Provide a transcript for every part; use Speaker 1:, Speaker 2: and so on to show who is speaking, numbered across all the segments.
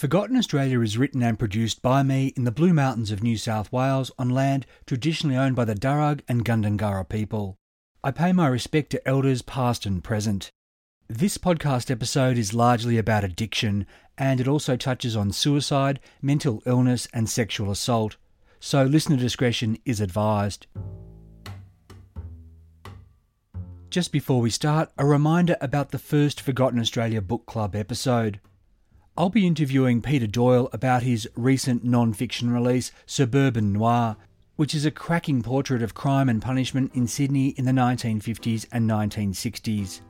Speaker 1: Forgotten Australia is written and produced by me in the Blue Mountains of New South Wales on land traditionally owned by the Darug and Gundungurra people. I pay my respect to elders past and present. This podcast episode is largely about addiction, and it also touches on suicide, mental illness, and sexual assault, so listener discretion is advised. Just before we start, a reminder about the first Forgotten Australia Book Club episode. I'll be interviewing Peter Doyle about his recent non fiction release, Suburban Noir, which is a cracking portrait of crime and punishment in Sydney in the 1950s and 1960s.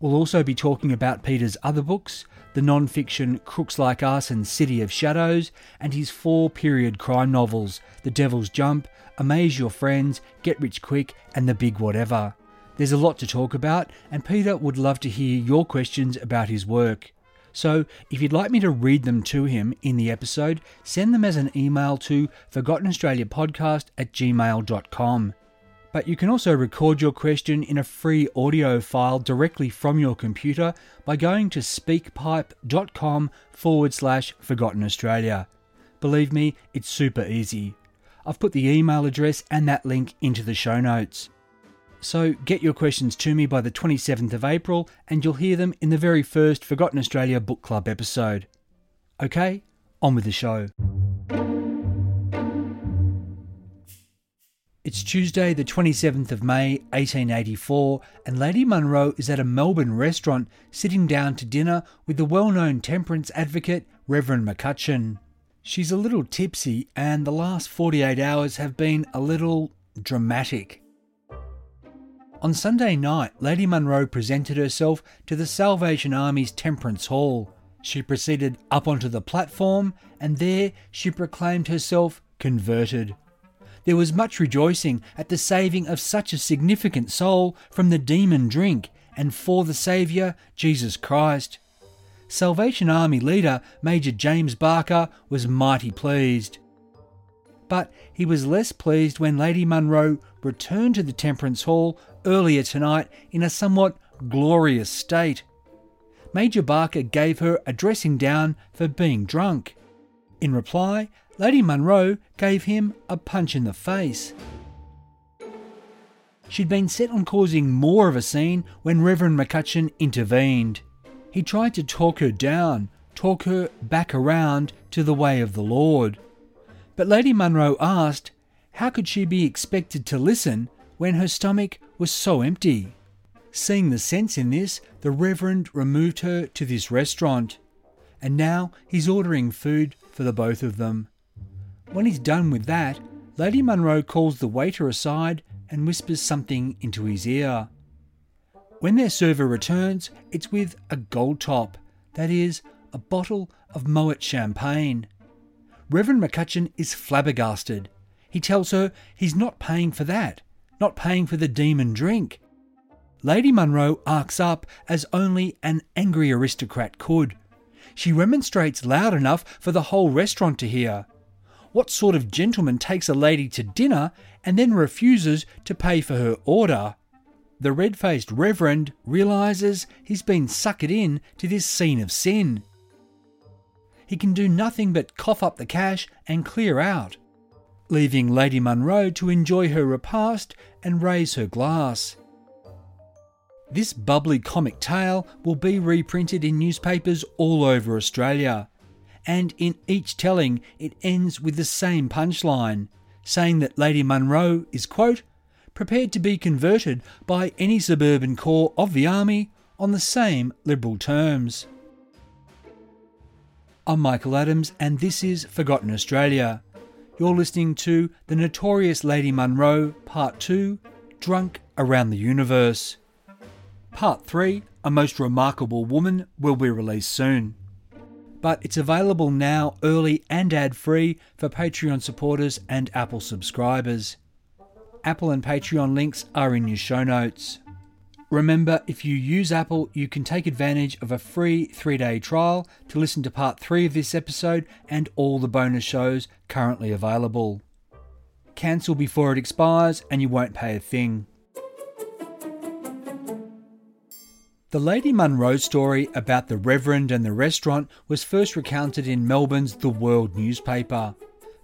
Speaker 1: We'll also be talking about Peter's other books, the non fiction Crooks Like Us and City of Shadows, and his four period crime novels, The Devil's Jump, Amaze Your Friends, Get Rich Quick, and The Big Whatever. There's a lot to talk about, and Peter would love to hear your questions about his work. So, if you'd like me to read them to him in the episode, send them as an email to forgottenaustraliapodcast at gmail.com. But you can also record your question in a free audio file directly from your computer by going to speakpipe.com forward slash Forgotten Australia. Believe me, it's super easy. I've put the email address and that link into the show notes. So get your questions to me by the 27th of April and you'll hear them in the very first Forgotten Australia Book Club episode. Okay, on with the show. It's Tuesday, the 27th of May, 1884, and Lady Munro is at a Melbourne restaurant sitting down to dinner with the well known temperance advocate, Reverend McCutcheon. She's a little tipsy, and the last 48 hours have been a little dramatic. On Sunday night, Lady Munro presented herself to the Salvation Army's Temperance Hall. She proceeded up onto the platform, and there she proclaimed herself converted there was much rejoicing at the saving of such a significant soul from the demon drink and for the Saviour, Jesus Christ. Salvation Army leader Major James Barker was mighty pleased. But he was less pleased when Lady Munro returned to the Temperance Hall earlier tonight in a somewhat glorious state. Major Barker gave her a dressing down for being drunk. In reply, Lady Munro gave him a punch in the face. She'd been set on causing more of a scene when Reverend McCutcheon intervened. He tried to talk her down, talk her back around to the way of the Lord. But Lady Munro asked, how could she be expected to listen when her stomach was so empty? Seeing the sense in this, the Reverend removed her to this restaurant. And now he's ordering food for the both of them. When he's done with that, Lady Munro calls the waiter aside and whispers something into his ear. When their server returns, it's with a gold top, that is, a bottle of Moet champagne. Reverend McCutcheon is flabbergasted. He tells her he's not paying for that, not paying for the demon drink. Lady Munro arcs up as only an angry aristocrat could. She remonstrates loud enough for the whole restaurant to hear. What sort of gentleman takes a lady to dinner and then refuses to pay for her order? The red faced Reverend realises he's been suckered in to this scene of sin. He can do nothing but cough up the cash and clear out, leaving Lady Munro to enjoy her repast and raise her glass. This bubbly comic tale will be reprinted in newspapers all over Australia, and in each telling it ends with the same punchline, saying that Lady Munro is, quote, prepared to be converted by any suburban corps of the army on the same liberal terms. I'm Michael Adams, and this is Forgotten Australia. You're listening to The Notorious Lady Munro, Part 2 Drunk Around the Universe. Part 3, A Most Remarkable Woman, will be released soon. But it's available now early and ad free for Patreon supporters and Apple subscribers. Apple and Patreon links are in your show notes. Remember, if you use Apple, you can take advantage of a free three day trial to listen to part three of this episode and all the bonus shows currently available. Cancel before it expires and you won't pay a thing. The Lady Munro story about the Reverend and the restaurant was first recounted in Melbourne's The World newspaper,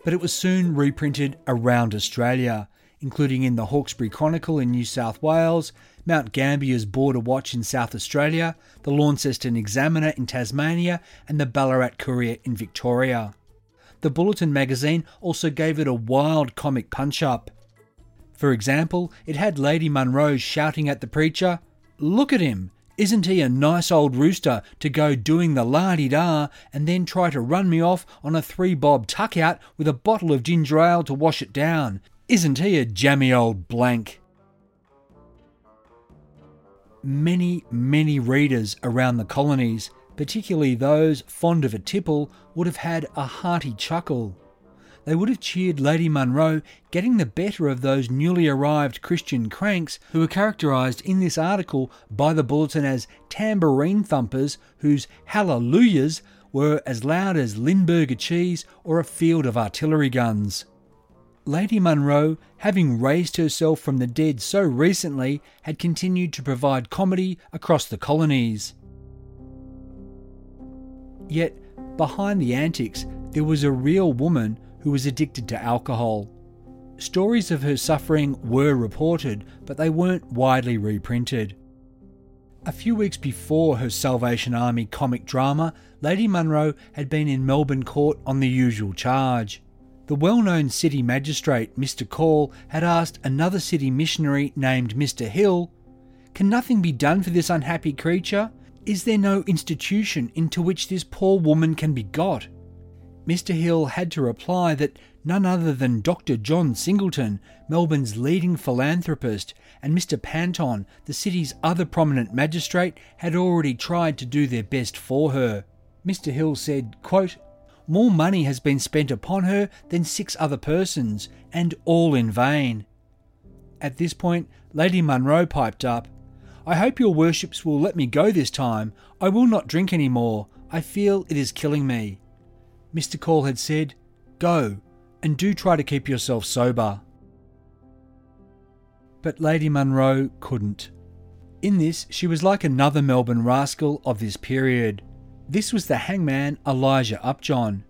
Speaker 1: but it was soon reprinted around Australia, including in the Hawkesbury Chronicle in New South Wales, Mount Gambier's Border Watch in South Australia, the Launceston Examiner in Tasmania, and the Ballarat Courier in Victoria. The Bulletin magazine also gave it a wild comic punch up. For example, it had Lady Munro shouting at the preacher, Look at him! Isn't he a nice old rooster to go doing the la di da and then try to run me off on a three bob tuck out with a bottle of ginger ale to wash it down? Isn't he a jammy old blank? Many, many readers around the colonies, particularly those fond of a tipple, would have had a hearty chuckle they would have cheered Lady Munro getting the better of those newly arrived Christian cranks who were characterised in this article by the Bulletin as tambourine thumpers whose hallelujahs were as loud as Limburger cheese or a field of artillery guns. Lady Munro, having raised herself from the dead so recently, had continued to provide comedy across the colonies. Yet, behind the antics, there was a real woman who was addicted to alcohol. Stories of her suffering were reported, but they weren't widely reprinted. A few weeks before her Salvation Army comic drama, Lady Munro had been in Melbourne court on the usual charge. The well known city magistrate, Mr. Call, had asked another city missionary named Mr. Hill, Can nothing be done for this unhappy creature? Is there no institution into which this poor woman can be got? Mr. Hill had to reply that none other than Dr. John Singleton, Melbourne's leading philanthropist, and Mr. Panton, the city's other prominent magistrate, had already tried to do their best for her. Mr. Hill said, quote, More money has been spent upon her than six other persons, and all in vain. At this point, Lady Munro piped up, I hope your worships will let me go this time. I will not drink any more. I feel it is killing me. Mr. Call had said, Go, and do try to keep yourself sober. But Lady Munro couldn't. In this, she was like another Melbourne rascal of this period. This was the hangman Elijah Upjohn.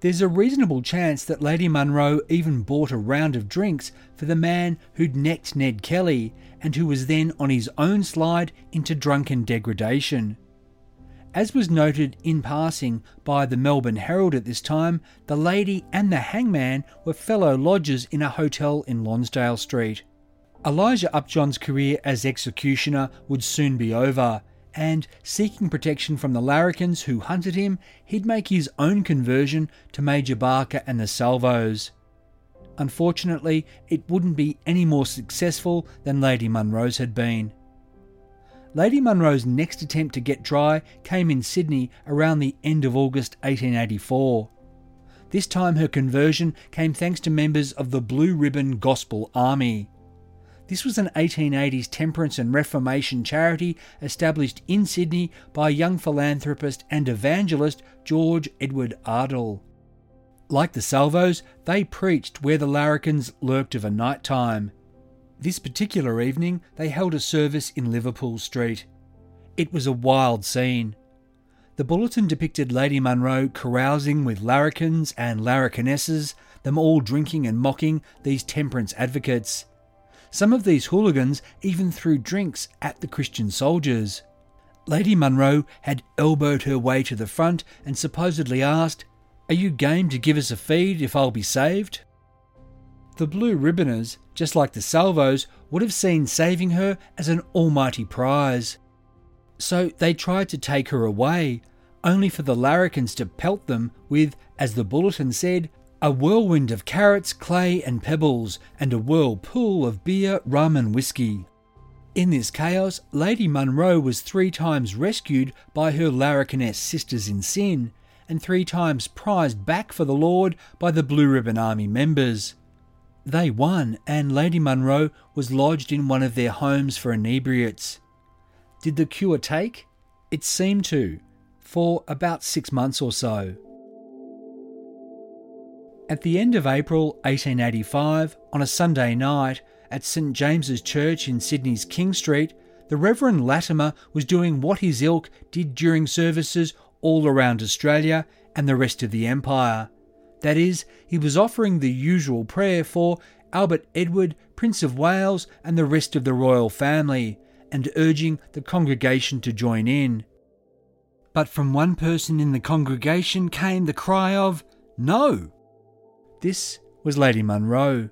Speaker 1: There's a reasonable chance that Lady Munro even bought a round of drinks for the man who'd necked Ned Kelly and who was then on his own slide into drunken degradation. As was noted in passing by the Melbourne Herald at this time, the lady and the hangman were fellow lodgers in a hotel in Lonsdale Street. Elijah Upjohn's career as executioner would soon be over, and seeking protection from the larrikins who hunted him, he'd make his own conversion to Major Barker and the Salvos. Unfortunately, it wouldn't be any more successful than Lady Munro's had been. Lady Munro's next attempt to get dry came in Sydney around the end of August 1884. This time her conversion came thanks to members of the Blue Ribbon Gospel Army. This was an 1880s temperance and reformation charity established in Sydney by young philanthropist and evangelist George Edward Ardill. Like the Salvos, they preached where the larrikins lurked of a night time. This particular evening, they held a service in Liverpool Street. It was a wild scene. The bulletin depicted Lady Munro carousing with larrikins and larrikinesses, them all drinking and mocking these temperance advocates. Some of these hooligans even threw drinks at the Christian soldiers. Lady Munro had elbowed her way to the front and supposedly asked, Are you game to give us a feed if I'll be saved? The Blue Ribboners, just like the Salvos, would have seen saving her as an almighty prize. So they tried to take her away, only for the larrikins to pelt them with, as the bulletin said, a whirlwind of carrots, clay, and pebbles, and a whirlpool of beer, rum, and whiskey. In this chaos, Lady Munro was three times rescued by her larrikiness sisters in sin, and three times prized back for the Lord by the Blue Ribbon Army members. They won, and Lady Munro was lodged in one of their homes for inebriates. Did the cure take? It seemed to, for about six months or so. At the end of April 1885, on a Sunday night, at St James's Church in Sydney's King Street, the Reverend Latimer was doing what his ilk did during services all around Australia and the rest of the Empire. That is, he was offering the usual prayer for Albert Edward, Prince of Wales, and the rest of the royal family, and urging the congregation to join in. But from one person in the congregation came the cry of, No! This was Lady Munro.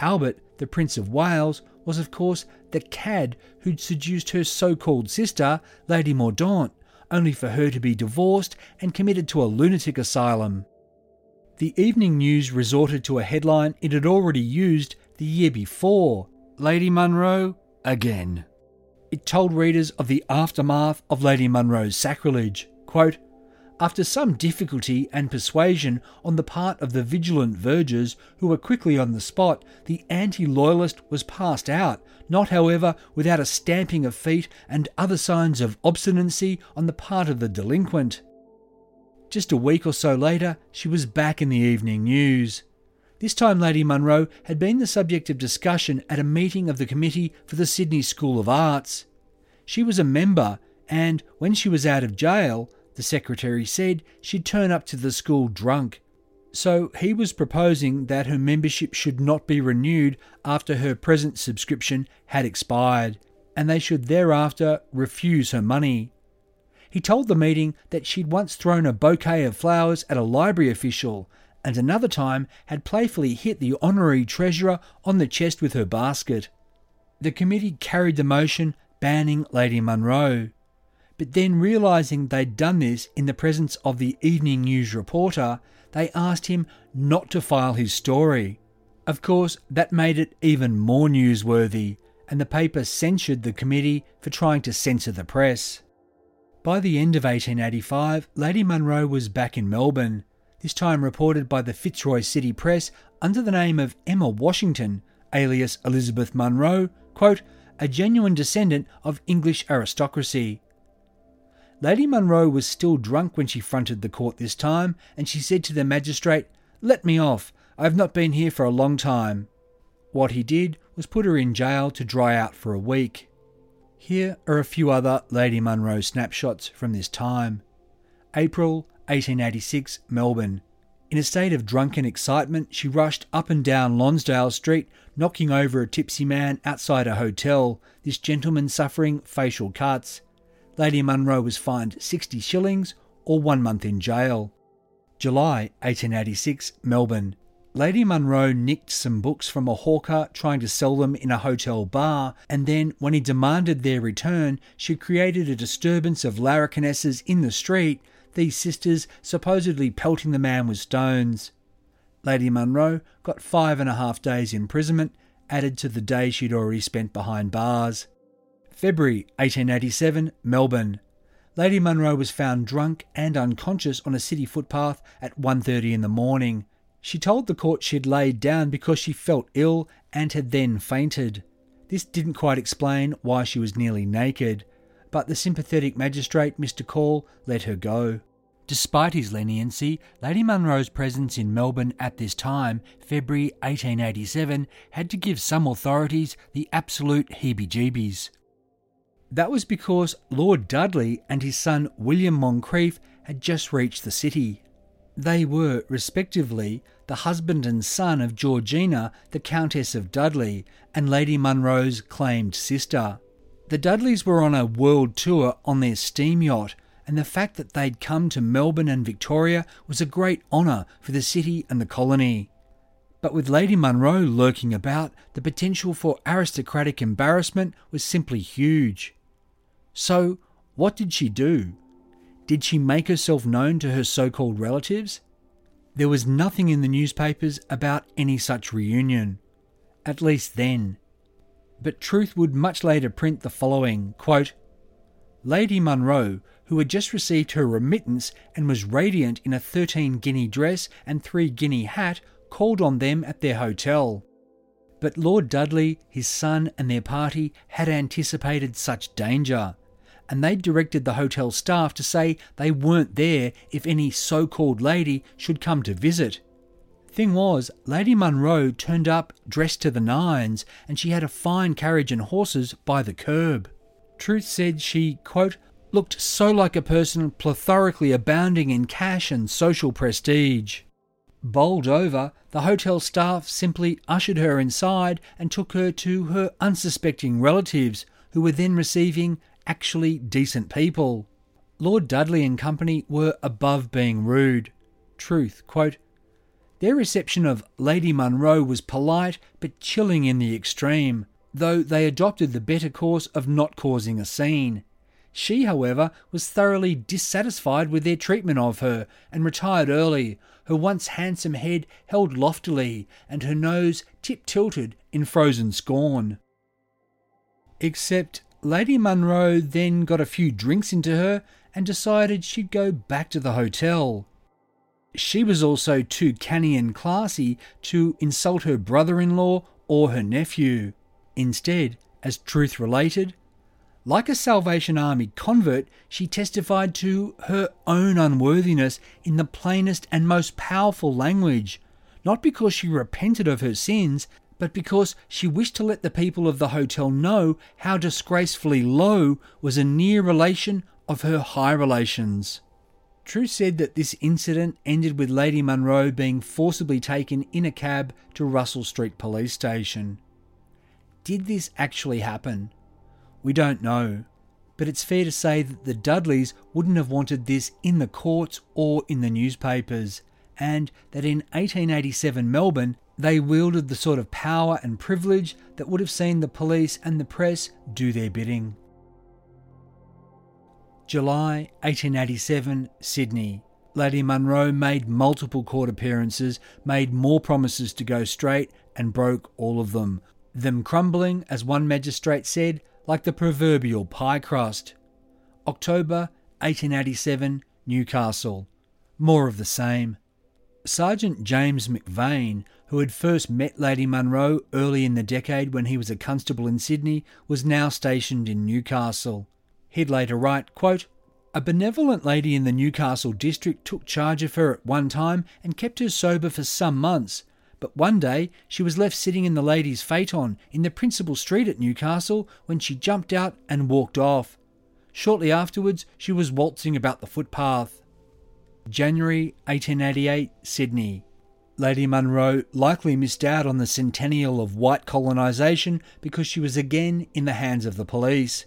Speaker 1: Albert, the Prince of Wales, was of course the cad who'd seduced her so called sister, Lady Mordaunt, only for her to be divorced and committed to a lunatic asylum. The Evening News resorted to a headline it had already used the year before Lady Munro again. It told readers of the aftermath of Lady Munro's sacrilege. Quote, after some difficulty and persuasion on the part of the vigilant vergers who were quickly on the spot, the anti loyalist was passed out, not, however, without a stamping of feet and other signs of obstinacy on the part of the delinquent. Just a week or so later, she was back in the evening news. This time, Lady Munro had been the subject of discussion at a meeting of the Committee for the Sydney School of Arts. She was a member, and when she was out of jail, the secretary said she'd turn up to the school drunk. So he was proposing that her membership should not be renewed after her present subscription had expired, and they should thereafter refuse her money. He told the meeting that she'd once thrown a bouquet of flowers at a library official, and another time had playfully hit the honorary treasurer on the chest with her basket. The committee carried the motion banning Lady Munro but then realizing they'd done this in the presence of the evening news reporter, they asked him not to file his story. Of course, that made it even more newsworthy, and the paper censured the committee for trying to censor the press. By the end of 1885, Lady Munro was back in Melbourne, this time reported by the Fitzroy City Press under the name of Emma Washington, alias Elizabeth Munro, quote, a genuine descendant of English aristocracy, Lady Munro was still drunk when she fronted the court this time, and she said to the magistrate, Let me off. I have not been here for a long time. What he did was put her in jail to dry out for a week. Here are a few other Lady Munro snapshots from this time. April 1886, Melbourne. In a state of drunken excitement, she rushed up and down Lonsdale Street, knocking over a tipsy man outside a hotel, this gentleman suffering facial cuts. Lady Munro was fined 60 shillings or one month in jail. July 1886, Melbourne. Lady Munro nicked some books from a hawker trying to sell them in a hotel bar, and then, when he demanded their return, she created a disturbance of larrikinesses in the street, these sisters supposedly pelting the man with stones. Lady Munro got five and a half days imprisonment added to the days she'd already spent behind bars. February 1887, Melbourne. Lady Munro was found drunk and unconscious on a city footpath at 1:30 in the morning. She told the court she'd laid down because she felt ill and had then fainted. This didn't quite explain why she was nearly naked, but the sympathetic magistrate, Mr. Call, let her go. Despite his leniency, Lady Munro's presence in Melbourne at this time, February 1887, had to give some authorities the absolute heebie jeebies. That was because Lord Dudley and his son William Moncrieff had just reached the city. They were, respectively, the husband and son of Georgina, the Countess of Dudley, and Lady Munro's claimed sister. The Dudleys were on a world tour on their steam yacht, and the fact that they'd come to Melbourne and Victoria was a great honour for the city and the colony. But with Lady Munro lurking about, the potential for aristocratic embarrassment was simply huge. So, what did she do? Did she make herself known to her so called relatives? There was nothing in the newspapers about any such reunion. At least then. But Truth would much later print the following quote, Lady Munro, who had just received her remittance and was radiant in a 13 guinea dress and 3 guinea hat, called on them at their hotel. But Lord Dudley, his son, and their party had anticipated such danger and they directed the hotel staff to say they weren't there if any so called lady should come to visit. Thing was, Lady Munro turned up dressed to the nines, and she had a fine carriage and horses by the curb. Truth said she, quote, looked so like a person plethorically abounding in cash and social prestige. Bowled over, the hotel staff simply ushered her inside and took her to her unsuspecting relatives, who were then receiving actually decent people. Lord Dudley and company were above being rude. Truth, quote, Their reception of Lady Munro was polite but chilling in the extreme, though they adopted the better course of not causing a scene. She, however, was thoroughly dissatisfied with their treatment of her and retired early, her once handsome head held loftily and her nose tip tilted in frozen scorn. Except Lady Munro then got a few drinks into her and decided she'd go back to the hotel. She was also too canny and classy to insult her brother in law or her nephew. Instead, as Truth related, like a Salvation Army convert, she testified to her own unworthiness in the plainest and most powerful language, not because she repented of her sins, but because she wished to let the people of the hotel know how disgracefully low was a near relation of her high relations. Truth said that this incident ended with Lady Munro being forcibly taken in a cab to Russell Street Police Station. Did this actually happen? We don't know, but it's fair to say that the Dudleys wouldn't have wanted this in the courts or in the newspapers, and that in 1887 Melbourne they wielded the sort of power and privilege that would have seen the police and the press do their bidding. July 1887, Sydney. Lady Munro made multiple court appearances, made more promises to go straight, and broke all of them, them crumbling, as one magistrate said, like the proverbial pie crust. October 1887, Newcastle. More of the same. Sergeant James McVeigh who had first met Lady Munro early in the decade when he was a constable in Sydney, was now stationed in Newcastle. He'd later write, quote, a benevolent lady in the Newcastle district took charge of her at one time and kept her sober for some months, but one day she was left sitting in the ladies' phaeton in the principal street at Newcastle when she jumped out and walked off. Shortly afterwards, she was waltzing about the footpath. January 1888, Sydney. Lady Munro likely missed out on the centennial of white colonisation because she was again in the hands of the police.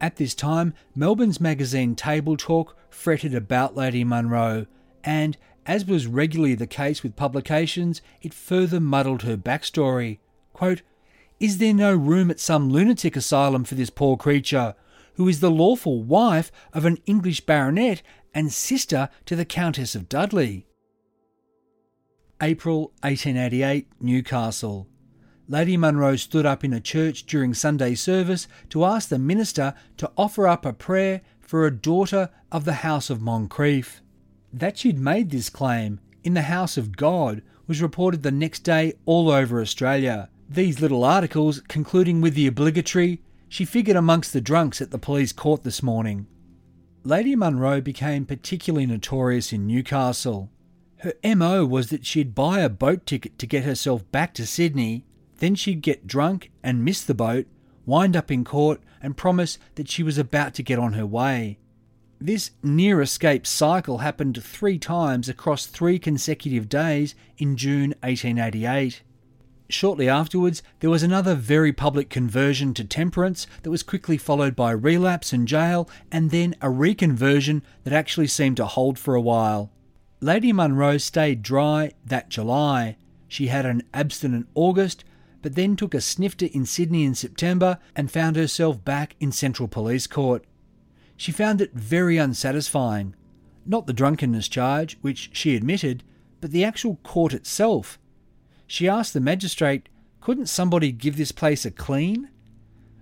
Speaker 1: At this time, Melbourne's magazine Table Talk fretted about Lady Munro, and, as was regularly the case with publications, it further muddled her backstory. Quote, Is there no room at some lunatic asylum for this poor creature, who is the lawful wife of an English baronet and sister to the Countess of Dudley? April 1888, Newcastle. Lady Munro stood up in a church during Sunday service to ask the minister to offer up a prayer for a daughter of the House of Moncrieff. That she'd made this claim in the House of God was reported the next day all over Australia. These little articles concluding with the obligatory, she figured amongst the drunks at the police court this morning. Lady Munro became particularly notorious in Newcastle. Her MO was that she'd buy a boat ticket to get herself back to Sydney, then she'd get drunk and miss the boat, wind up in court, and promise that she was about to get on her way. This near escape cycle happened three times across three consecutive days in June 1888. Shortly afterwards, there was another very public conversion to temperance that was quickly followed by relapse and jail, and then a reconversion that actually seemed to hold for a while. Lady Munro stayed dry that July. She had an abstinent August, but then took a snifter in Sydney in September and found herself back in Central Police Court. She found it very unsatisfying. Not the drunkenness charge, which she admitted, but the actual court itself. She asked the magistrate, couldn't somebody give this place a clean?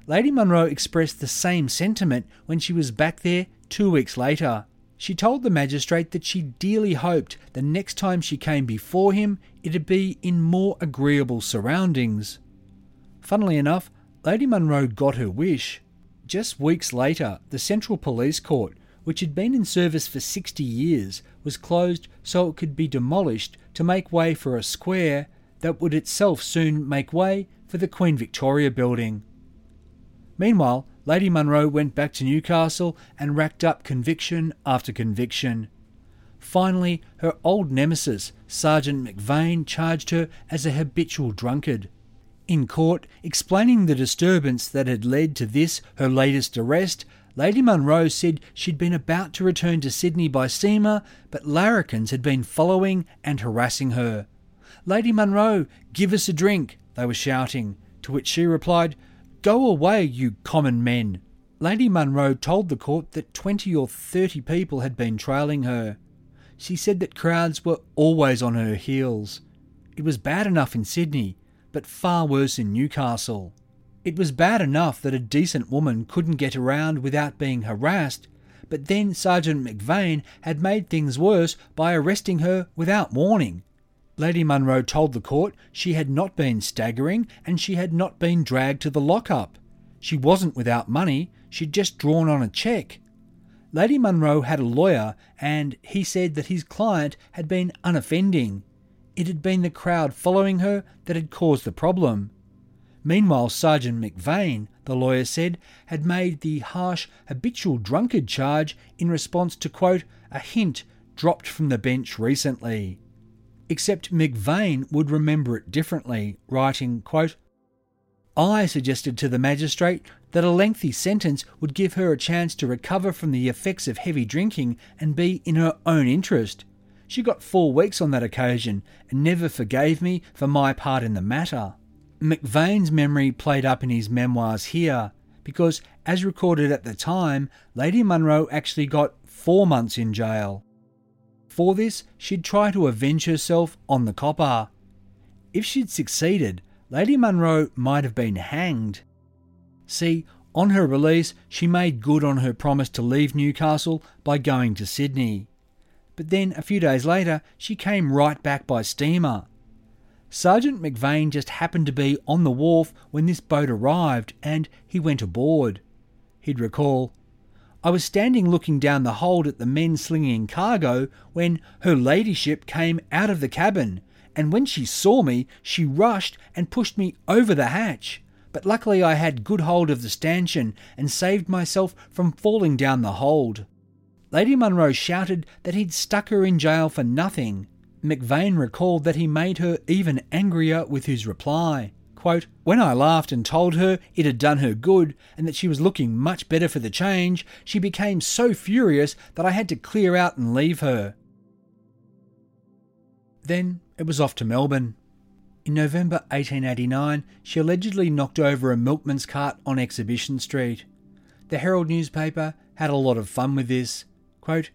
Speaker 1: Lady Munro expressed the same sentiment when she was back there two weeks later. She told the magistrate that she dearly hoped the next time she came before him it'd be in more agreeable surroundings. Funnily enough, Lady Munro got her wish. Just weeks later, the Central Police Court, which had been in service for 60 years, was closed so it could be demolished to make way for a square that would itself soon make way for the Queen Victoria building. Meanwhile, Lady Munro went back to Newcastle and racked up conviction after conviction. Finally, her old nemesis, Sergeant McVeigh, charged her as a habitual drunkard. In court, explaining the disturbance that had led to this, her latest arrest, Lady Munro said she'd been about to return to Sydney by steamer, but larrikins had been following and harassing her. Lady Munro, give us a drink, they were shouting, to which she replied, Go away, you common men. Lady Munro told the court that 20 or 30 people had been trailing her. She said that crowds were always on her heels. It was bad enough in Sydney, but far worse in Newcastle. It was bad enough that a decent woman couldn't get around without being harassed, but then Sergeant McVeigh had made things worse by arresting her without warning. Lady Munro told the court she had not been staggering and she had not been dragged to the lockup. She wasn't without money, she'd just drawn on a cheque. Lady Munro had a lawyer and he said that his client had been unoffending. It had been the crowd following her that had caused the problem. Meanwhile, Sergeant McVeigh, the lawyer said, had made the harsh habitual drunkard charge in response to, quote, a hint dropped from the bench recently. Except McVeigh would remember it differently, writing, quote, I suggested to the magistrate that a lengthy sentence would give her a chance to recover from the effects of heavy drinking and be in her own interest. She got four weeks on that occasion and never forgave me for my part in the matter. McVeigh's memory played up in his memoirs here, because, as recorded at the time, Lady Munro actually got four months in jail. For this, she'd try to avenge herself on the copper. If she'd succeeded, Lady Munro might have been hanged. See, on her release, she made good on her promise to leave Newcastle by going to Sydney but then a few days later she came right back by steamer. Sergeant McVeigh just happened to be on the wharf when this boat arrived and he went aboard. He'd recall, I was standing looking down the hold at the men slinging cargo when her ladyship came out of the cabin, and when she saw me, she rushed and pushed me over the hatch. But luckily I had good hold of the stanchion and saved myself from falling down the hold. Lady Munro shouted that he'd stuck her in jail for nothing. McVeigh recalled that he made her even angrier with his reply. Quote, when I laughed and told her it had done her good and that she was looking much better for the change, she became so furious that I had to clear out and leave her. Then it was off to Melbourne. In November 1889, she allegedly knocked over a milkman's cart on Exhibition Street. The Herald newspaper had a lot of fun with this. Quote,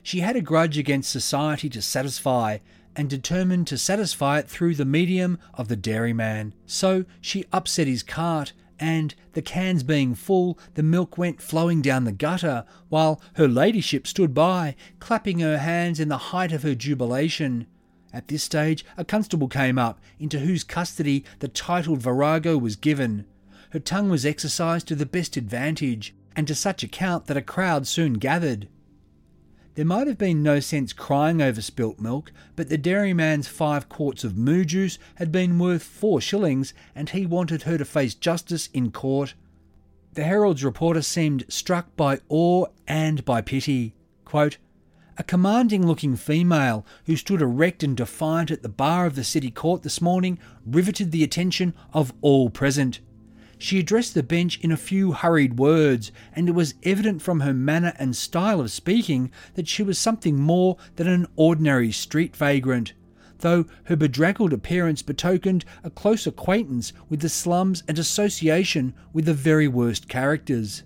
Speaker 1: she had a grudge against society to satisfy, and determined to satisfy it through the medium of the dairyman. So she upset his cart, and, the cans being full, the milk went flowing down the gutter, while her ladyship stood by, clapping her hands in the height of her jubilation. At this stage, a constable came up, into whose custody the titled virago was given. Her tongue was exercised to the best advantage, and to such account that a crowd soon gathered. There might have been no sense crying over spilt milk, but the dairyman's five quarts of moo juice had been worth four shillings, and he wanted her to face justice in court. The Herald's reporter seemed struck by awe and by pity. Quote, a commanding looking female who stood erect and defiant at the bar of the city court this morning riveted the attention of all present. She addressed the bench in a few hurried words, and it was evident from her manner and style of speaking that she was something more than an ordinary street vagrant, though her bedraggled appearance betokened a close acquaintance with the slums and association with the very worst characters.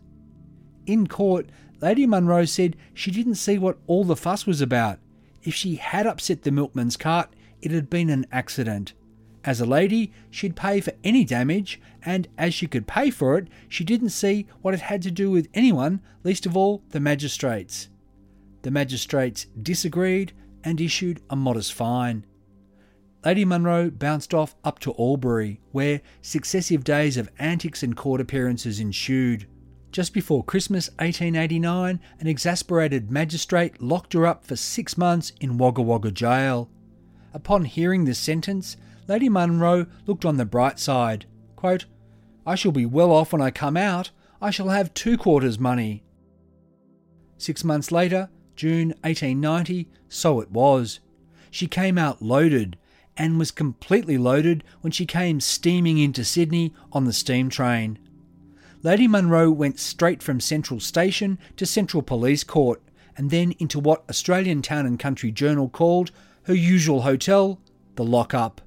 Speaker 1: In court, Lady Munro said she didn't see what all the fuss was about. If she had upset the milkman's cart, it had been an accident. As a lady, she'd pay for any damage, and as she could pay for it, she didn't see what it had to do with anyone, least of all the magistrates. The magistrates disagreed and issued a modest fine. Lady Munro bounced off up to Albury, where successive days of antics and court appearances ensued. Just before Christmas 1889, an exasperated magistrate locked her up for six months in Wagga Wagga jail. Upon hearing this sentence, Lady Munro looked on the bright side. Quote, I shall be well off when I come out. I shall have two quarters' money. Six months later, June 1890, so it was. She came out loaded, and was completely loaded when she came steaming into Sydney on the steam train. Lady Munro went straight from Central Station to Central Police Court, and then into what Australian Town and Country Journal called her usual hotel, the Lock Up.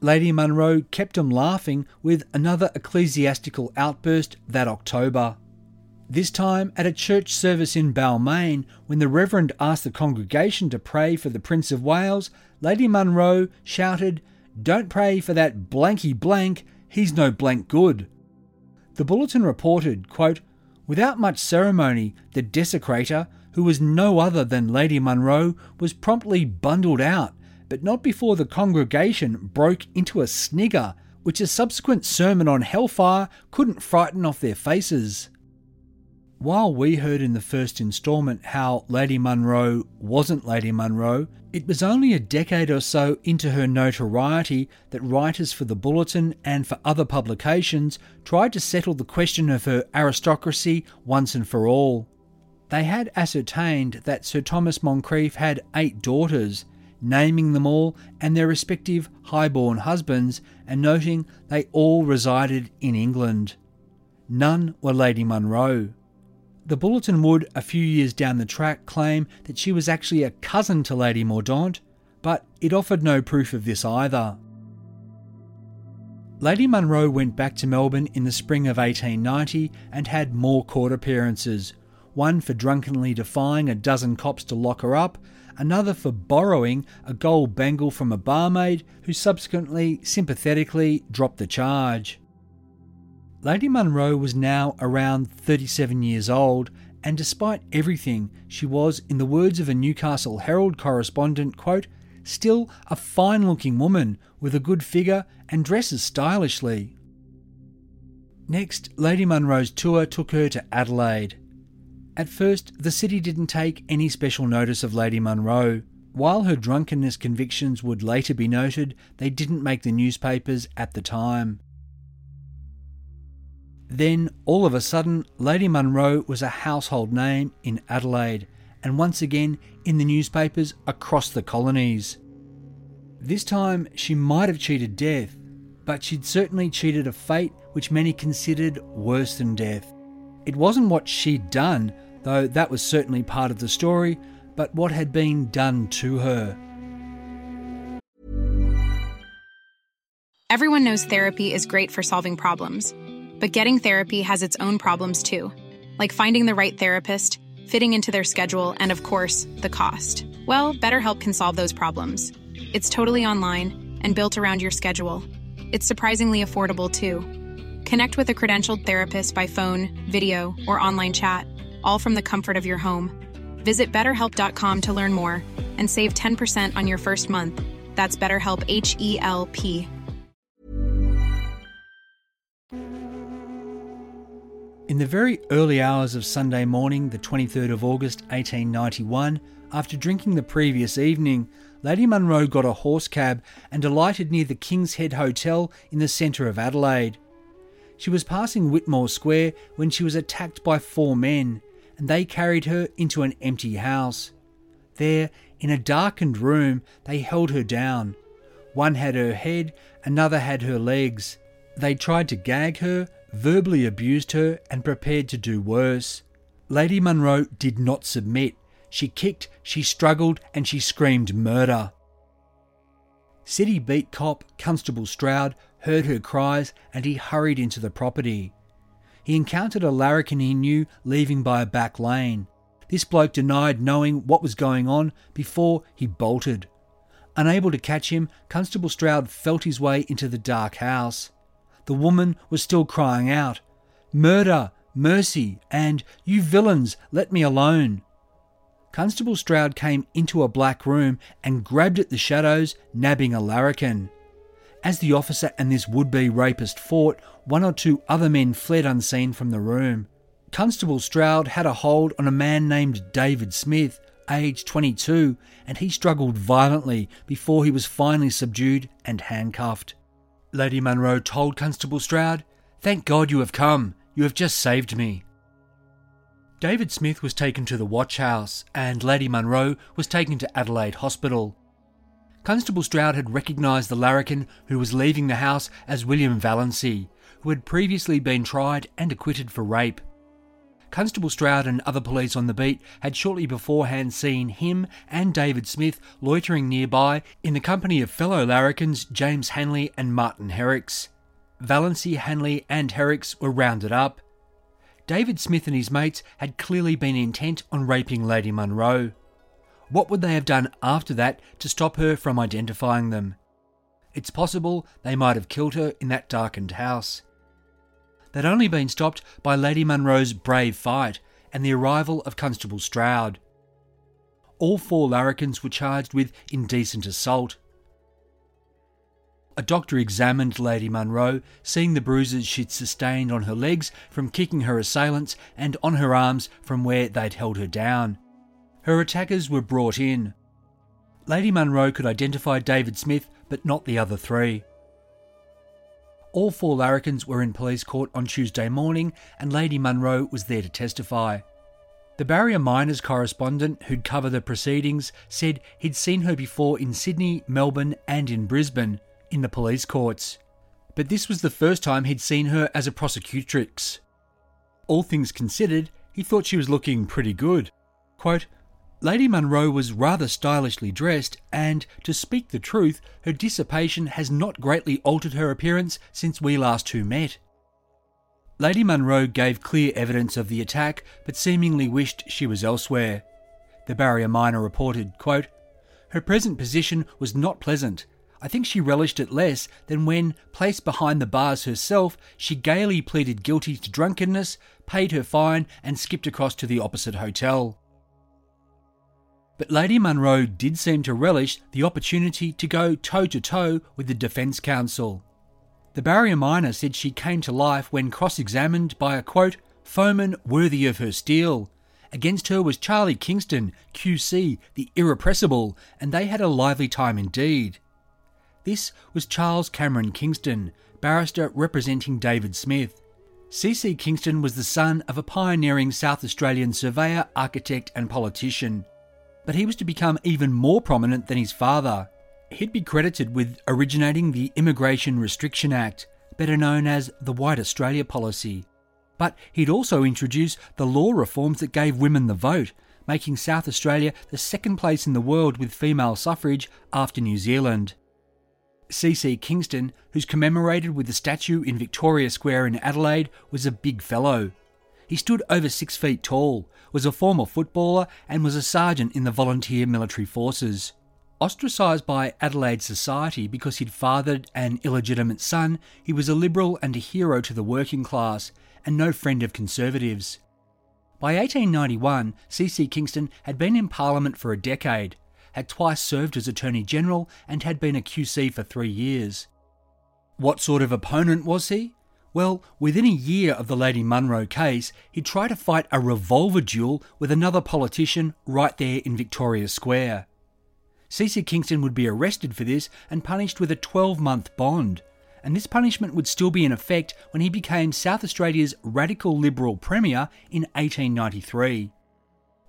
Speaker 1: Lady Munro kept him laughing with another ecclesiastical outburst that October. This time at a church service in Balmain, when the Reverend asked the congregation to pray for the Prince of Wales, Lady Munro shouted, Don't pray for that blanky blank, he's no blank good. The bulletin reported, quote, Without much ceremony, the desecrator, who was no other than Lady Munro, was promptly bundled out but not before the congregation broke into a snigger, which a subsequent sermon on hellfire couldn't frighten off their faces. While we heard in the first instalment how Lady Munro wasn't Lady Munro, it was only a decade or so into her notoriety that writers for the Bulletin and for other publications tried to settle the question of her aristocracy once and for all. They had ascertained that Sir Thomas Moncrieff had eight daughters, naming them all and their respective high-born husbands, and noting they all resided in England. None were Lady Munro. The Bulletin would, a few years down the track, claim that she was actually a cousin to Lady Mordaunt, but it offered no proof of this either. Lady Munro went back to Melbourne in the spring of 1890 and had more court appearances, one for drunkenly defying a dozen cops to lock her up, another for borrowing a gold bangle from a barmaid who subsequently sympathetically dropped the charge. Lady Munro was now around 37 years old, and despite everything, she was, in the words of a Newcastle Herald correspondent, quote, still a fine looking woman with a good figure and dresses stylishly. Next, Lady Munro's tour took her to Adelaide. At first, the city didn't take any special notice of Lady Munro. While her drunkenness convictions would later be noted, they didn't make the newspapers at the time. Then, all of a sudden, Lady Munro was a household name in Adelaide, and once again in the newspapers across the colonies. This time, she might have cheated death, but she'd certainly cheated a fate which many considered worse than death. It wasn't what she'd done though that was certainly part of the story, but what had been done to her.
Speaker 2: Everyone knows therapy is great for solving problems, but getting therapy has its own problems too, like finding the right therapist, fitting into their schedule, and of course, the cost. Well, BetterHelp can solve those problems. It's totally online and built around your schedule. It's surprisingly affordable too. Connect with a credentialed therapist by phone, video, or online chat, all from the comfort of your home. Visit betterhelp.com to learn more and save 10% on your first month. That's BetterHelp H E L P.
Speaker 1: In the very early hours of Sunday morning, the 23rd of August 1891, after drinking the previous evening, Lady Munro got a horse cab and alighted near the King's Head Hotel in the centre of Adelaide. She was passing Whitmore Square when she was attacked by four men, and they carried her into an empty house. There, in a darkened room, they held her down. One had her head, another had her legs. They tried to gag her, verbally abused her, and prepared to do worse. Lady Munro did not submit. She kicked, she struggled, and she screamed murder. City beat cop Constable Stroud heard her cries and he hurried into the property. He encountered a larrikin he knew leaving by a back lane. This bloke denied knowing what was going on before he bolted. Unable to catch him, Constable Stroud felt his way into the dark house. The woman was still crying out, Murder! Mercy! and You villains! Let me alone! Constable Stroud came into a black room and grabbed at the shadows, nabbing a larrikin. As the officer and this would be rapist fought, one or two other men fled unseen from the room. Constable Stroud had a hold on a man named David Smith, aged 22, and he struggled violently before he was finally subdued and handcuffed. Lady Munro told Constable Stroud, Thank God you have come. You have just saved me. David Smith was taken to the watch house, and Lady Munro was taken to Adelaide Hospital. Constable Stroud had recognised the larrikin who was leaving the house as William Vallancey, who had previously been tried and acquitted for rape. Constable Stroud and other police on the beat had shortly beforehand seen him and David Smith loitering nearby in the company of fellow larrikins James Hanley and Martin Herricks. Vallancey, Hanley, and Herricks were rounded up. David Smith and his mates had clearly been intent on raping Lady Munro. What would they have done after that to stop her from identifying them? It's possible they might have killed her in that darkened house. They'd only been stopped by Lady Munro's brave fight and the arrival of Constable Stroud. All four larrikins were charged with indecent assault. A doctor examined Lady Munro, seeing the bruises she'd sustained on her legs from kicking her assailants and on her arms from where they'd held her down. Her attackers were brought in. Lady Munro could identify David Smith, but not the other three. All four larrikins were in police court on Tuesday morning, and Lady Munro was there to testify. The Barrier Miners correspondent who'd cover the proceedings said he'd seen her before in Sydney, Melbourne, and in Brisbane, in the police courts. But this was the first time he'd seen her as a prosecutrix. All things considered, he thought she was looking pretty good. Quote, Lady Munro was rather stylishly dressed, and, to speak the truth, her dissipation has not greatly altered her appearance since we last two met. Lady Munro gave clear evidence of the attack, but seemingly wished she was elsewhere. The Barrier Miner reported, quote, Her present position was not pleasant. I think she relished it less than when, placed behind the bars herself, she gaily pleaded guilty to drunkenness, paid her fine, and skipped across to the opposite hotel. But Lady Munro did seem to relish the opportunity to go toe to toe with the Defence Counsel. The barrier miner said she came to life when cross examined by a quote, foeman worthy of her steel. Against her was Charlie Kingston, QC, the irrepressible, and they had a lively time indeed. This was Charles Cameron Kingston, barrister representing David Smith. CC Kingston was the son of a pioneering South Australian surveyor, architect, and politician but he was to become even more prominent than his father. He'd be credited with originating the Immigration Restriction Act, better known as the White Australia Policy. But he'd also introduce the law reforms that gave women the vote, making South Australia the second place in the world with female suffrage after New Zealand. C.C. Kingston, who's commemorated with a statue in Victoria Square in Adelaide, was a big fellow. He stood over six feet tall, was a former footballer, and was a sergeant in the volunteer military forces. Ostracised by Adelaide society because he'd fathered an illegitimate son, he was a liberal and a hero to the working class, and no friend of conservatives. By 1891, C.C. Kingston had been in Parliament for a decade, had twice served as Attorney General, and had been a QC for three years. What sort of opponent was he? Well, within a year of the Lady Munro case, he'd try to fight a revolver duel with another politician right there in Victoria Square. CC Kingston would be arrested for this and punished with a 12 month bond, and this punishment would still be in effect when he became South Australia's radical Liberal Premier in 1893.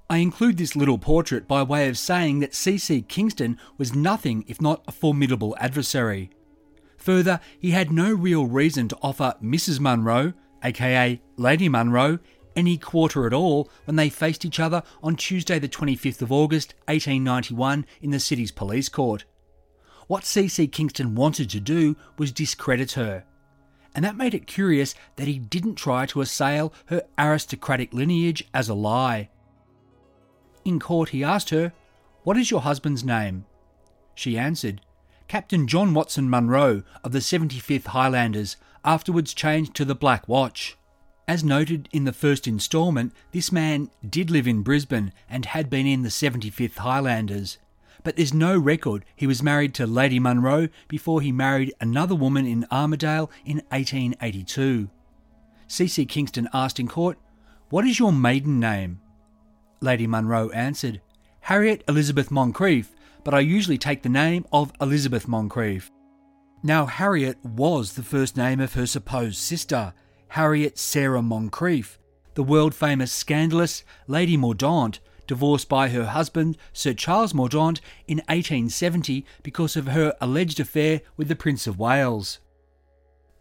Speaker 1: I include this little portrait by way of saying that CC Kingston was nothing if not a formidable adversary. Further, he had no real reason to offer Mrs. Munro, aka Lady Munro, any quarter at all when they faced each other on Tuesday, the 25th of August 1891, in the city's police court. What C.C. Kingston wanted to do was discredit her, and that made it curious that he didn't try to assail her aristocratic lineage as a lie. In court, he asked her, What is your husband's name? She answered, Captain John Watson Munro of the 75th Highlanders, afterwards changed to the Black Watch. As noted in the first instalment, this man did live in Brisbane and had been in the 75th Highlanders. But there's no record he was married to Lady Munro before he married another woman in Armidale in 1882. C.C. Kingston asked in court, What is your maiden name? Lady Munro answered, Harriet Elizabeth Moncrieff, but I usually take the name of Elizabeth Moncrieff. Now, Harriet was the first name of her supposed sister, Harriet Sarah Moncrieff, the world famous scandalous Lady Mordaunt, divorced by her husband, Sir Charles Mordaunt, in 1870 because of her alleged affair with the Prince of Wales.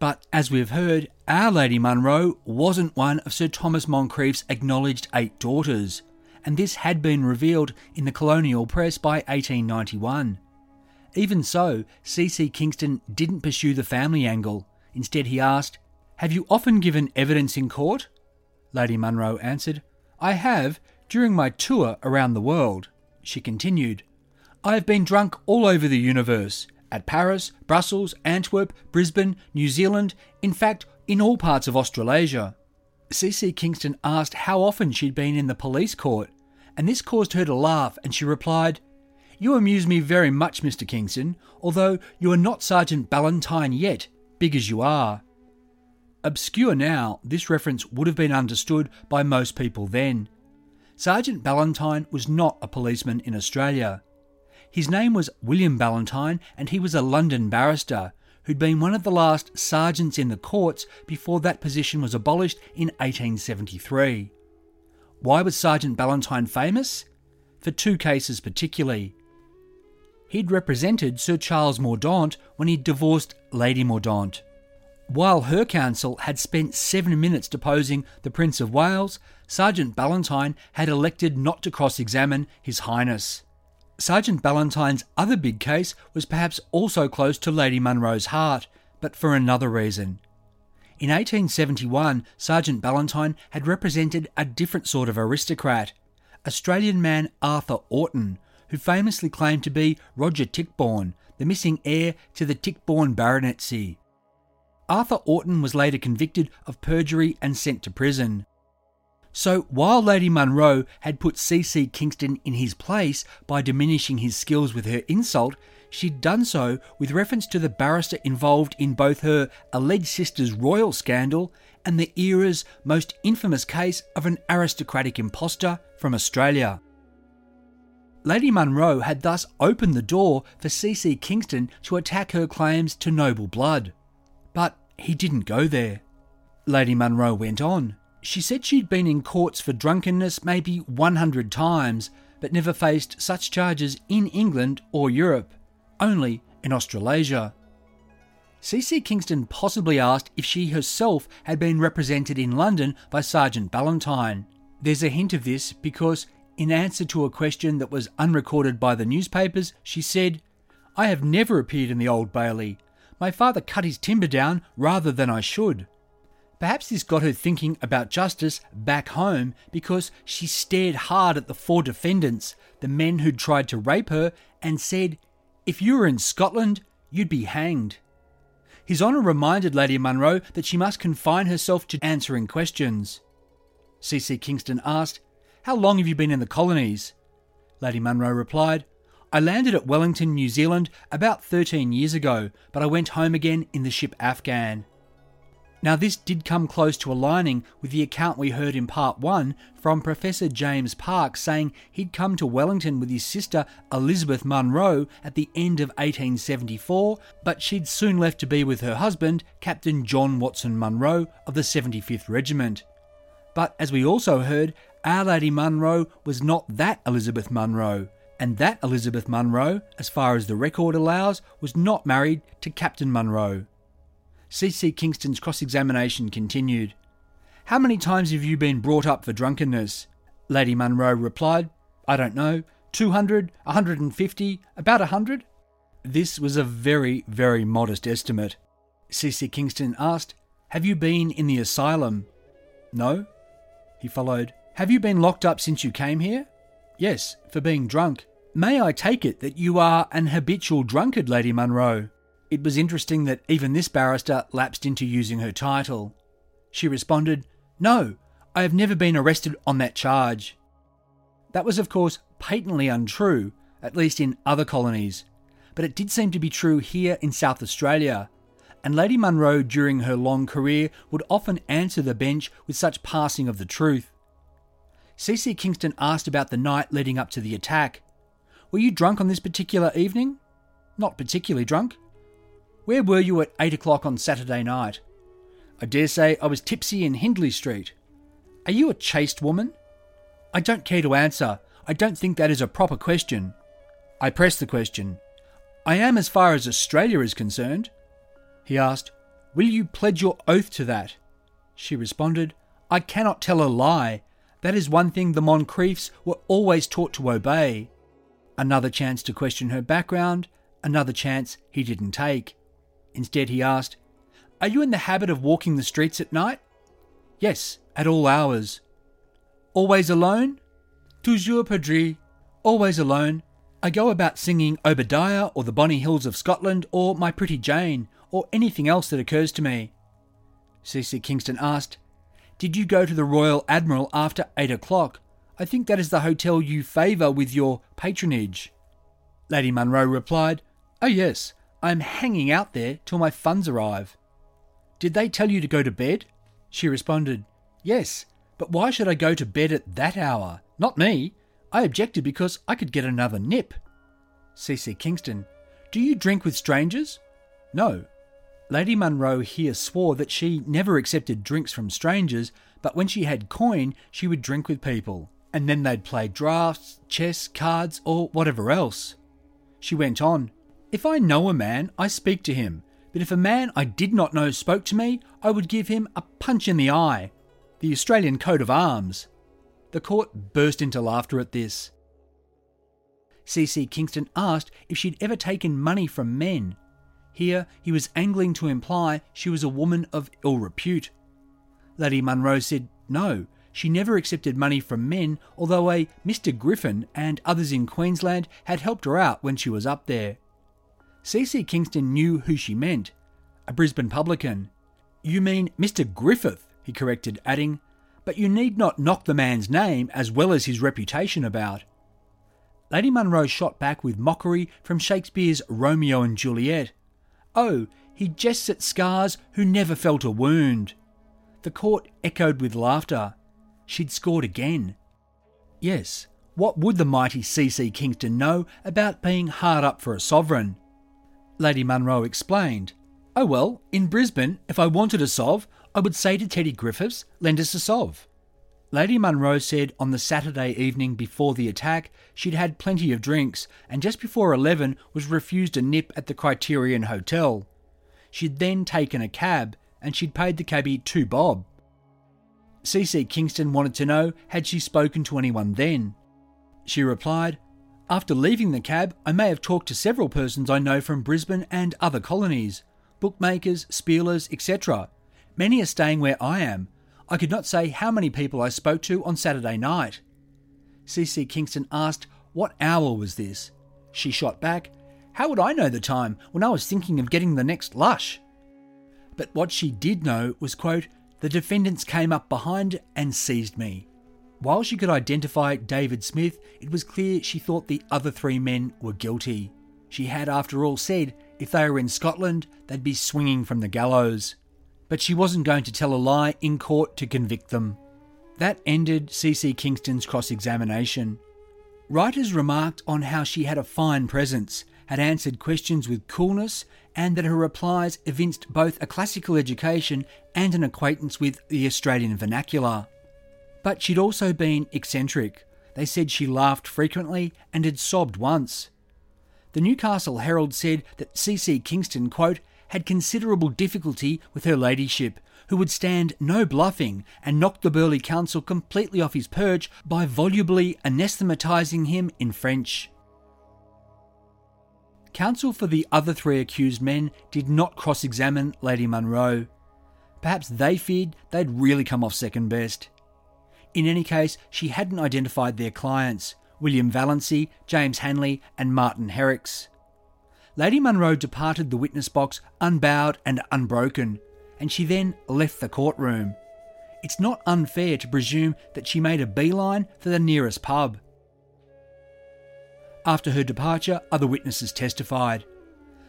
Speaker 1: But as we've heard, our Lady Munro wasn't one of Sir Thomas Moncrieff's acknowledged eight daughters and this had been revealed in the colonial press by 1891. Even so, C.C. Kingston didn't pursue the family angle. Instead, he asked, Have you often given evidence in court? Lady Munro answered, I have, during my tour around the world. She continued, I have been drunk all over the universe, at Paris, Brussels, Antwerp, Brisbane, New Zealand, in fact, in all parts of Australasia. C.C. Kingston asked how often she'd been in the police court, and this caused her to laugh, and she replied, You amuse me very much, Mr. Kingston, although you are not Sergeant Ballantine yet, big as you are. Obscure now, this reference would have been understood by most people then. Sergeant Ballantine was not a policeman in Australia. His name was William Ballantine, and he was a London barrister who'd been one of the last sergeants in the courts before that position was abolished in 1873. Why was Sergeant Ballantine famous? For two cases particularly. He'd represented Sir Charles Mordaunt when he'd divorced Lady Mordaunt. While her counsel had spent seven minutes deposing the Prince of Wales, Sergeant Ballantine had elected not to cross examine His Highness. Sergeant Ballantine's other big case was perhaps also close to Lady Munro's heart, but for another reason. In 1871, Sergeant Ballantine had represented a different sort of aristocrat, Australian man Arthur Orton, who famously claimed to be Roger Tichborne, the missing heir to the Tichborne baronetcy. Arthur Orton was later convicted of perjury and sent to prison. So while Lady Munro had put C.C. Kingston in his place by diminishing his skills with her insult, she'd done so with reference to the barrister involved in both her alleged sister's royal scandal and the era's most infamous case of an aristocratic impostor from Australia. Lady Munro had thus opened the door for C.C. Kingston to attack her claims to noble blood. But he didn't go there. Lady Munro went on. She said she'd been in courts for drunkenness maybe 100 times, but never faced such charges in England or Europe only in Australasia. CC Kingston possibly asked if she herself had been represented in London by Sergeant Ballantine. There's a hint of this because, in answer to a question that was unrecorded by the newspapers, she said, I have never appeared in the Old Bailey. My father cut his timber down rather than I should. Perhaps this got her thinking about justice back home because she stared hard at the four defendants, the men who'd tried to rape her, and said, If you were in Scotland, you'd be hanged. His Honour reminded Lady Munro that she must confine herself to answering questions. C.C. Kingston asked, How long have you been in the colonies? Lady Munro replied, I landed at Wellington, New Zealand about 13 years ago, but I went home again in the ship Afghan. Now, this did come close to aligning with the account we heard in part one from Professor James Park saying he'd come to Wellington with his sister Elizabeth Munro at the end of 1874, but she'd soon left to be with her husband, Captain John Watson Munro of the 75th Regiment. But as we also heard, Our Lady Munro was not that Elizabeth Munro, and that Elizabeth Munro, as far as the record allows, was not married to Captain Munro. C.C. Kingston's cross examination continued. How many times have you been brought up for drunkenness? Lady Munro replied, I don't know, 200, 150, about a 100? This was a very, very modest estimate. C.C. Kingston asked, Have you been in the asylum? No. He followed, Have you been locked up since you came here? Yes, for being drunk. May I take it that you are an habitual drunkard, Lady Munro? It was interesting that even this barrister lapsed into using her title. She responded, No, I have never been arrested on that charge. That was, of course, patently untrue, at least in other colonies, but it did seem to be true here in South Australia. And Lady Munro, during her long career, would often answer the bench with such passing of the truth. C.C. Kingston asked about the night leading up to the attack. Were you drunk on this particular evening? Not particularly drunk. Where were you at 8 o'clock on Saturday night? I dare say I was tipsy in Hindley Street. Are you a chaste woman? I don't care to answer. I don't think that is a proper question. I press the question. I am as far as Australia is concerned. He asked, Will you pledge your oath to that? She responded, I cannot tell a lie. That is one thing the Moncrieffs were always taught to obey. Another chance to question her background, another chance he didn't take. Instead, he asked, Are you in the habit of walking the streets at night? Yes, at all hours. Always alone? Toujours perdrix. Always alone. I go about singing Obadiah or the Bonny Hills of Scotland or My Pretty Jane or anything else that occurs to me. C.C. Kingston asked, Did you go to the Royal Admiral after eight o'clock? I think that is the hotel you favour with your patronage. Lady Munro replied, Oh, yes, I'm hanging out there till my funds arrive. Did they tell you to go to bed? She responded, Yes, but why should I go to bed at that hour? Not me. I objected because I could get another nip. C.C. Kingston, Do you drink with strangers? No. Lady Munro here swore that she never accepted drinks from strangers, but when she had coin, she would drink with people, and then they'd play draughts, chess, cards, or whatever else. She went on, if I know a man, I speak to him, but if a man I did not know spoke to me, I would give him a punch in the eye. The Australian coat of arms. The court burst into laughter at this. C.C. Kingston asked if she'd ever taken money from men. Here he was angling to imply she was a woman of ill repute. Lady Munro said no, she never accepted money from men, although a Mr. Griffin and others in Queensland had helped her out when she was up there. C.C. Kingston knew who she meant a Brisbane publican. You mean Mr. Griffith, he corrected, adding, but you need not knock the man's name as well as his reputation about. Lady Munro shot back with mockery from Shakespeare's Romeo and Juliet. Oh, he jests at scars who never felt a wound. The court echoed with laughter. She'd scored again. Yes, what would the mighty C.C. Kingston know about being hard up for a sovereign? Lady Munro explained. Oh well, in Brisbane, if I wanted a sov, I would say to Teddy Griffiths, lend us a sov. Lady Munro said on the Saturday evening before the attack she'd had plenty of drinks and just before 11 was refused a nip at the Criterion Hotel. She'd then taken a cab and she'd paid the cabbie two bob. CC Kingston wanted to know had she spoken to anyone then. She replied, after leaving the cab, I may have talked to several persons I know from Brisbane and other colonies bookmakers, spielers, etc. Many are staying where I am. I could not say how many people I spoke to on Saturday night. CC Kingston asked what hour was this. She shot back, How would I know the time when I was thinking of getting the next lush? But what she did know was, quote, the defendants came up behind and seized me. While she could identify David Smith, it was clear she thought the other three men were guilty. She had, after all, said if they were in Scotland, they'd be swinging from the gallows. But she wasn't going to tell a lie in court to convict them. That ended CC Kingston's cross examination. Writers remarked on how she had a fine presence, had answered questions with coolness, and that her replies evinced both a classical education and an acquaintance with the Australian vernacular. But she'd also been eccentric. They said she laughed frequently and had sobbed once. The Newcastle Herald said that C.C. Kingston, quote, had considerable difficulty with her ladyship, who would stand no bluffing and knocked the burly counsel completely off his perch by volubly anathematizing him in French. Counsel for the other three accused men did not cross examine Lady Munro. Perhaps they feared they'd really come off second best. In any case, she hadn't identified their clients William Valency, James Hanley, and Martin Herricks. Lady Munro departed the witness box unbowed and unbroken, and she then left the courtroom. It's not unfair to presume that she made a beeline for the nearest pub. After her departure, other witnesses testified.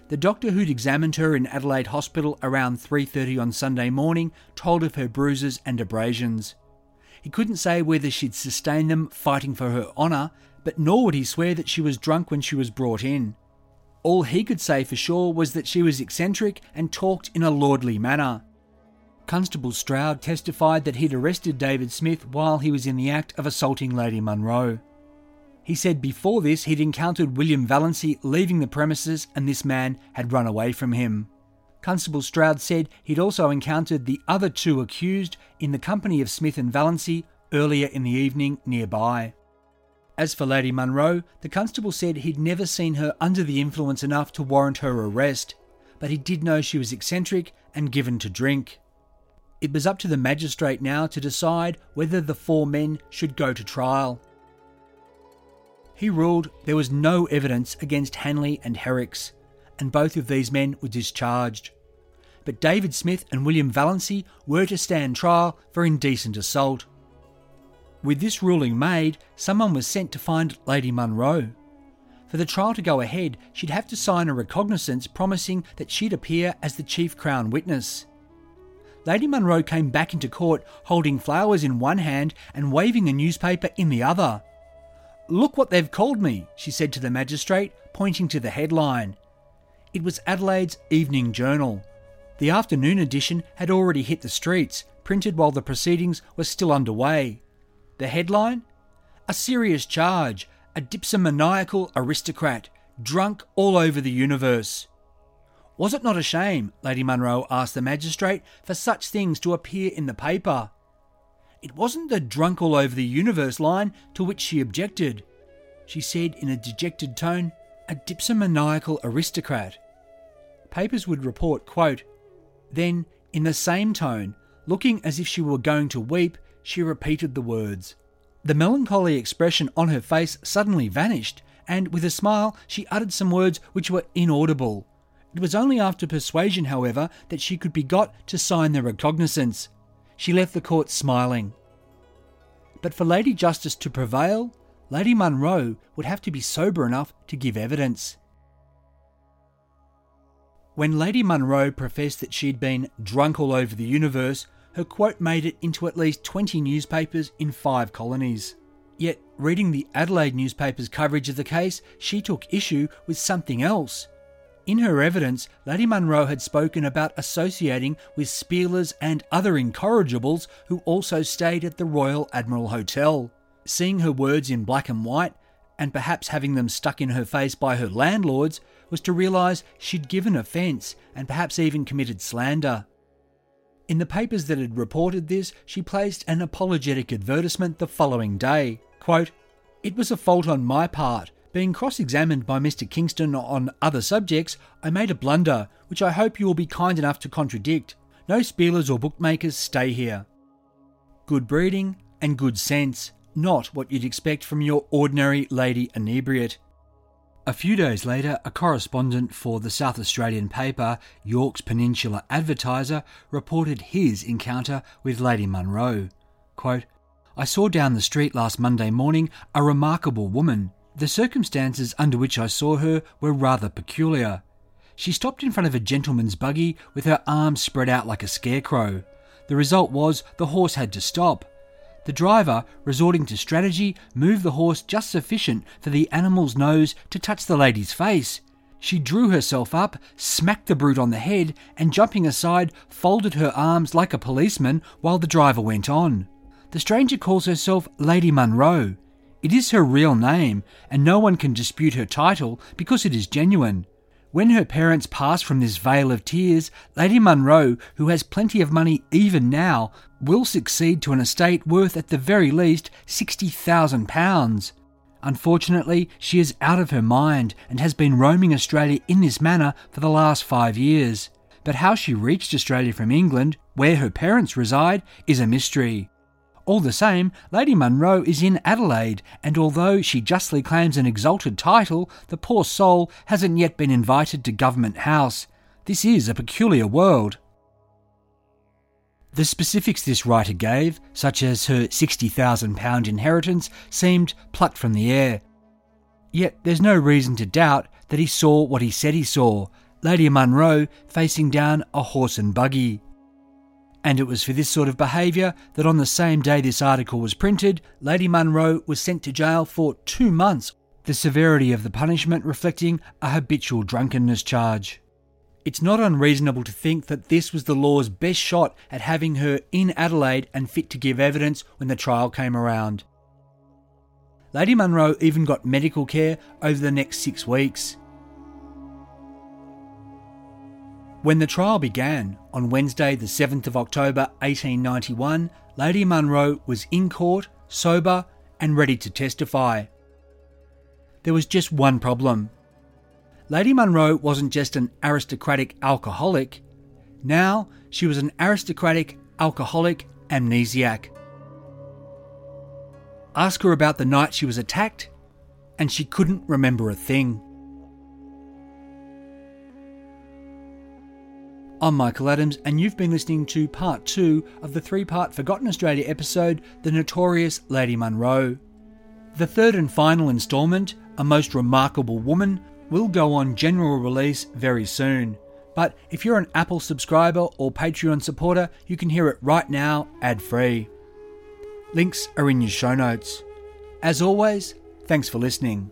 Speaker 1: The doctor who'd examined her in Adelaide Hospital around 3:30 on Sunday morning told of her bruises and abrasions. He couldn't say whether she'd sustain them fighting for her honour, but nor would he swear that she was drunk when she was brought in. All he could say for sure was that she was eccentric and talked in a lordly manner. Constable Stroud testified that he'd arrested David Smith while he was in the act of assaulting Lady Munro. He said before this he'd encountered William Valency leaving the premises and this man had run away from him. Constable Stroud said he'd also encountered the other two accused in the company of Smith and Valency earlier in the evening nearby. As for Lady Munro, the constable said he'd never seen her under the influence enough to warrant her arrest, but he did know she was eccentric and given to drink. It was up to the magistrate now to decide whether the four men should go to trial. He ruled there was no evidence against Hanley and Herricks, and both of these men were discharged. But David Smith and William Valency were to stand trial for indecent assault. With this ruling made, someone was sent to find Lady Munro. For the trial to go ahead, she'd have to sign a recognizance promising that she'd appear as the chief Crown witness. Lady Munro came back into court holding flowers in one hand and waving a newspaper in the other. Look what they've called me, she said to the magistrate, pointing to the headline. It was Adelaide's Evening Journal. The afternoon edition had already hit the streets, printed while the proceedings were still underway. The headline? A serious charge, a dipsomaniacal aristocrat, drunk all over the universe. Was it not a shame, Lady Munro asked the magistrate, for such things to appear in the paper? It wasn't the drunk all over the universe line to which she objected. She said in a dejected tone, a dipsomaniacal aristocrat. Papers would report, quote, Then, in the same tone, looking as if she were going to weep, she repeated the words. The melancholy expression on her face suddenly vanished, and with a smile she uttered some words which were inaudible. It was only after persuasion, however, that she could be got to sign the recognizance. She left the court smiling. But for Lady Justice to prevail, Lady Munro would have to be sober enough to give evidence. When Lady Munro professed that she'd been drunk all over the universe, her quote made it into at least 20 newspapers in five colonies. Yet, reading the Adelaide newspaper's coverage of the case, she took issue with something else. In her evidence, Lady Munro had spoken about associating with Spielers and other incorrigibles who also stayed at the Royal Admiral Hotel. Seeing her words in black and white, and perhaps having them stuck in her face by her landlords, was to realise she'd given offence and perhaps even committed slander. In the papers that had reported this, she placed an apologetic advertisement the following day. Quote, It was a fault on my part. Being cross examined by Mr. Kingston on other subjects, I made a blunder, which I hope you will be kind enough to contradict. no spielers or bookmakers stay here. Good breeding and good sense, not what you'd expect from your ordinary lady inebriate. A few days later, a correspondent for the South Australian paper Yorke's Peninsula Advertiser reported his encounter with Lady Munro. Quote, I saw down the street last Monday morning a remarkable woman. The circumstances under which I saw her were rather peculiar. She stopped in front of a gentleman's buggy with her arms spread out like a scarecrow. The result was the horse had to stop. The driver, resorting to strategy, moved the horse just sufficient for the animal's nose to touch the lady's face. She drew herself up, smacked the brute on the head, and jumping aside, folded her arms like a policeman while the driver went on. The stranger calls herself Lady Munro. It is her real name, and no one can dispute her title because it is genuine. When her parents pass from this vale of tears, Lady Munro, who has plenty of money even now, will succeed to an estate worth at the very least £60,000. Unfortunately, she is out of her mind and has been roaming Australia in this manner for the last five years. But how she reached Australia from England, where her parents reside, is a mystery. All the same, Lady Munro is in Adelaide, and although she justly claims an exalted title, the poor soul hasn't yet been invited to Government House. This is a peculiar world. The specifics this writer gave, such as her £60,000 inheritance, seemed plucked from the air. Yet there's no reason to doubt that he saw what he said he saw Lady Munro facing down a horse and buggy. And it was for this sort of behaviour that on the same day this article was printed, Lady Munro was sent to jail for two months, the severity of the punishment reflecting a habitual drunkenness charge. It's not unreasonable to think that this was the law's best shot at having her in Adelaide and fit to give evidence when the trial came around. Lady Munro even got medical care over the next six weeks. When the trial began on Wednesday, the 7th of October 1891, Lady Munro was in court, sober, and ready to testify. There was just one problem. Lady Munro wasn't just an aristocratic alcoholic, now she was an aristocratic alcoholic amnesiac. Ask her about the night she was attacked, and she couldn't remember a thing. I'm Michael Adams, and you've been listening to part two of the three part Forgotten Australia episode, The Notorious Lady Munro. The third and final instalment, A Most Remarkable Woman, will go on general release very soon. But if you're an Apple subscriber or Patreon supporter, you can hear it right now ad free. Links are in your show notes. As always, thanks for listening.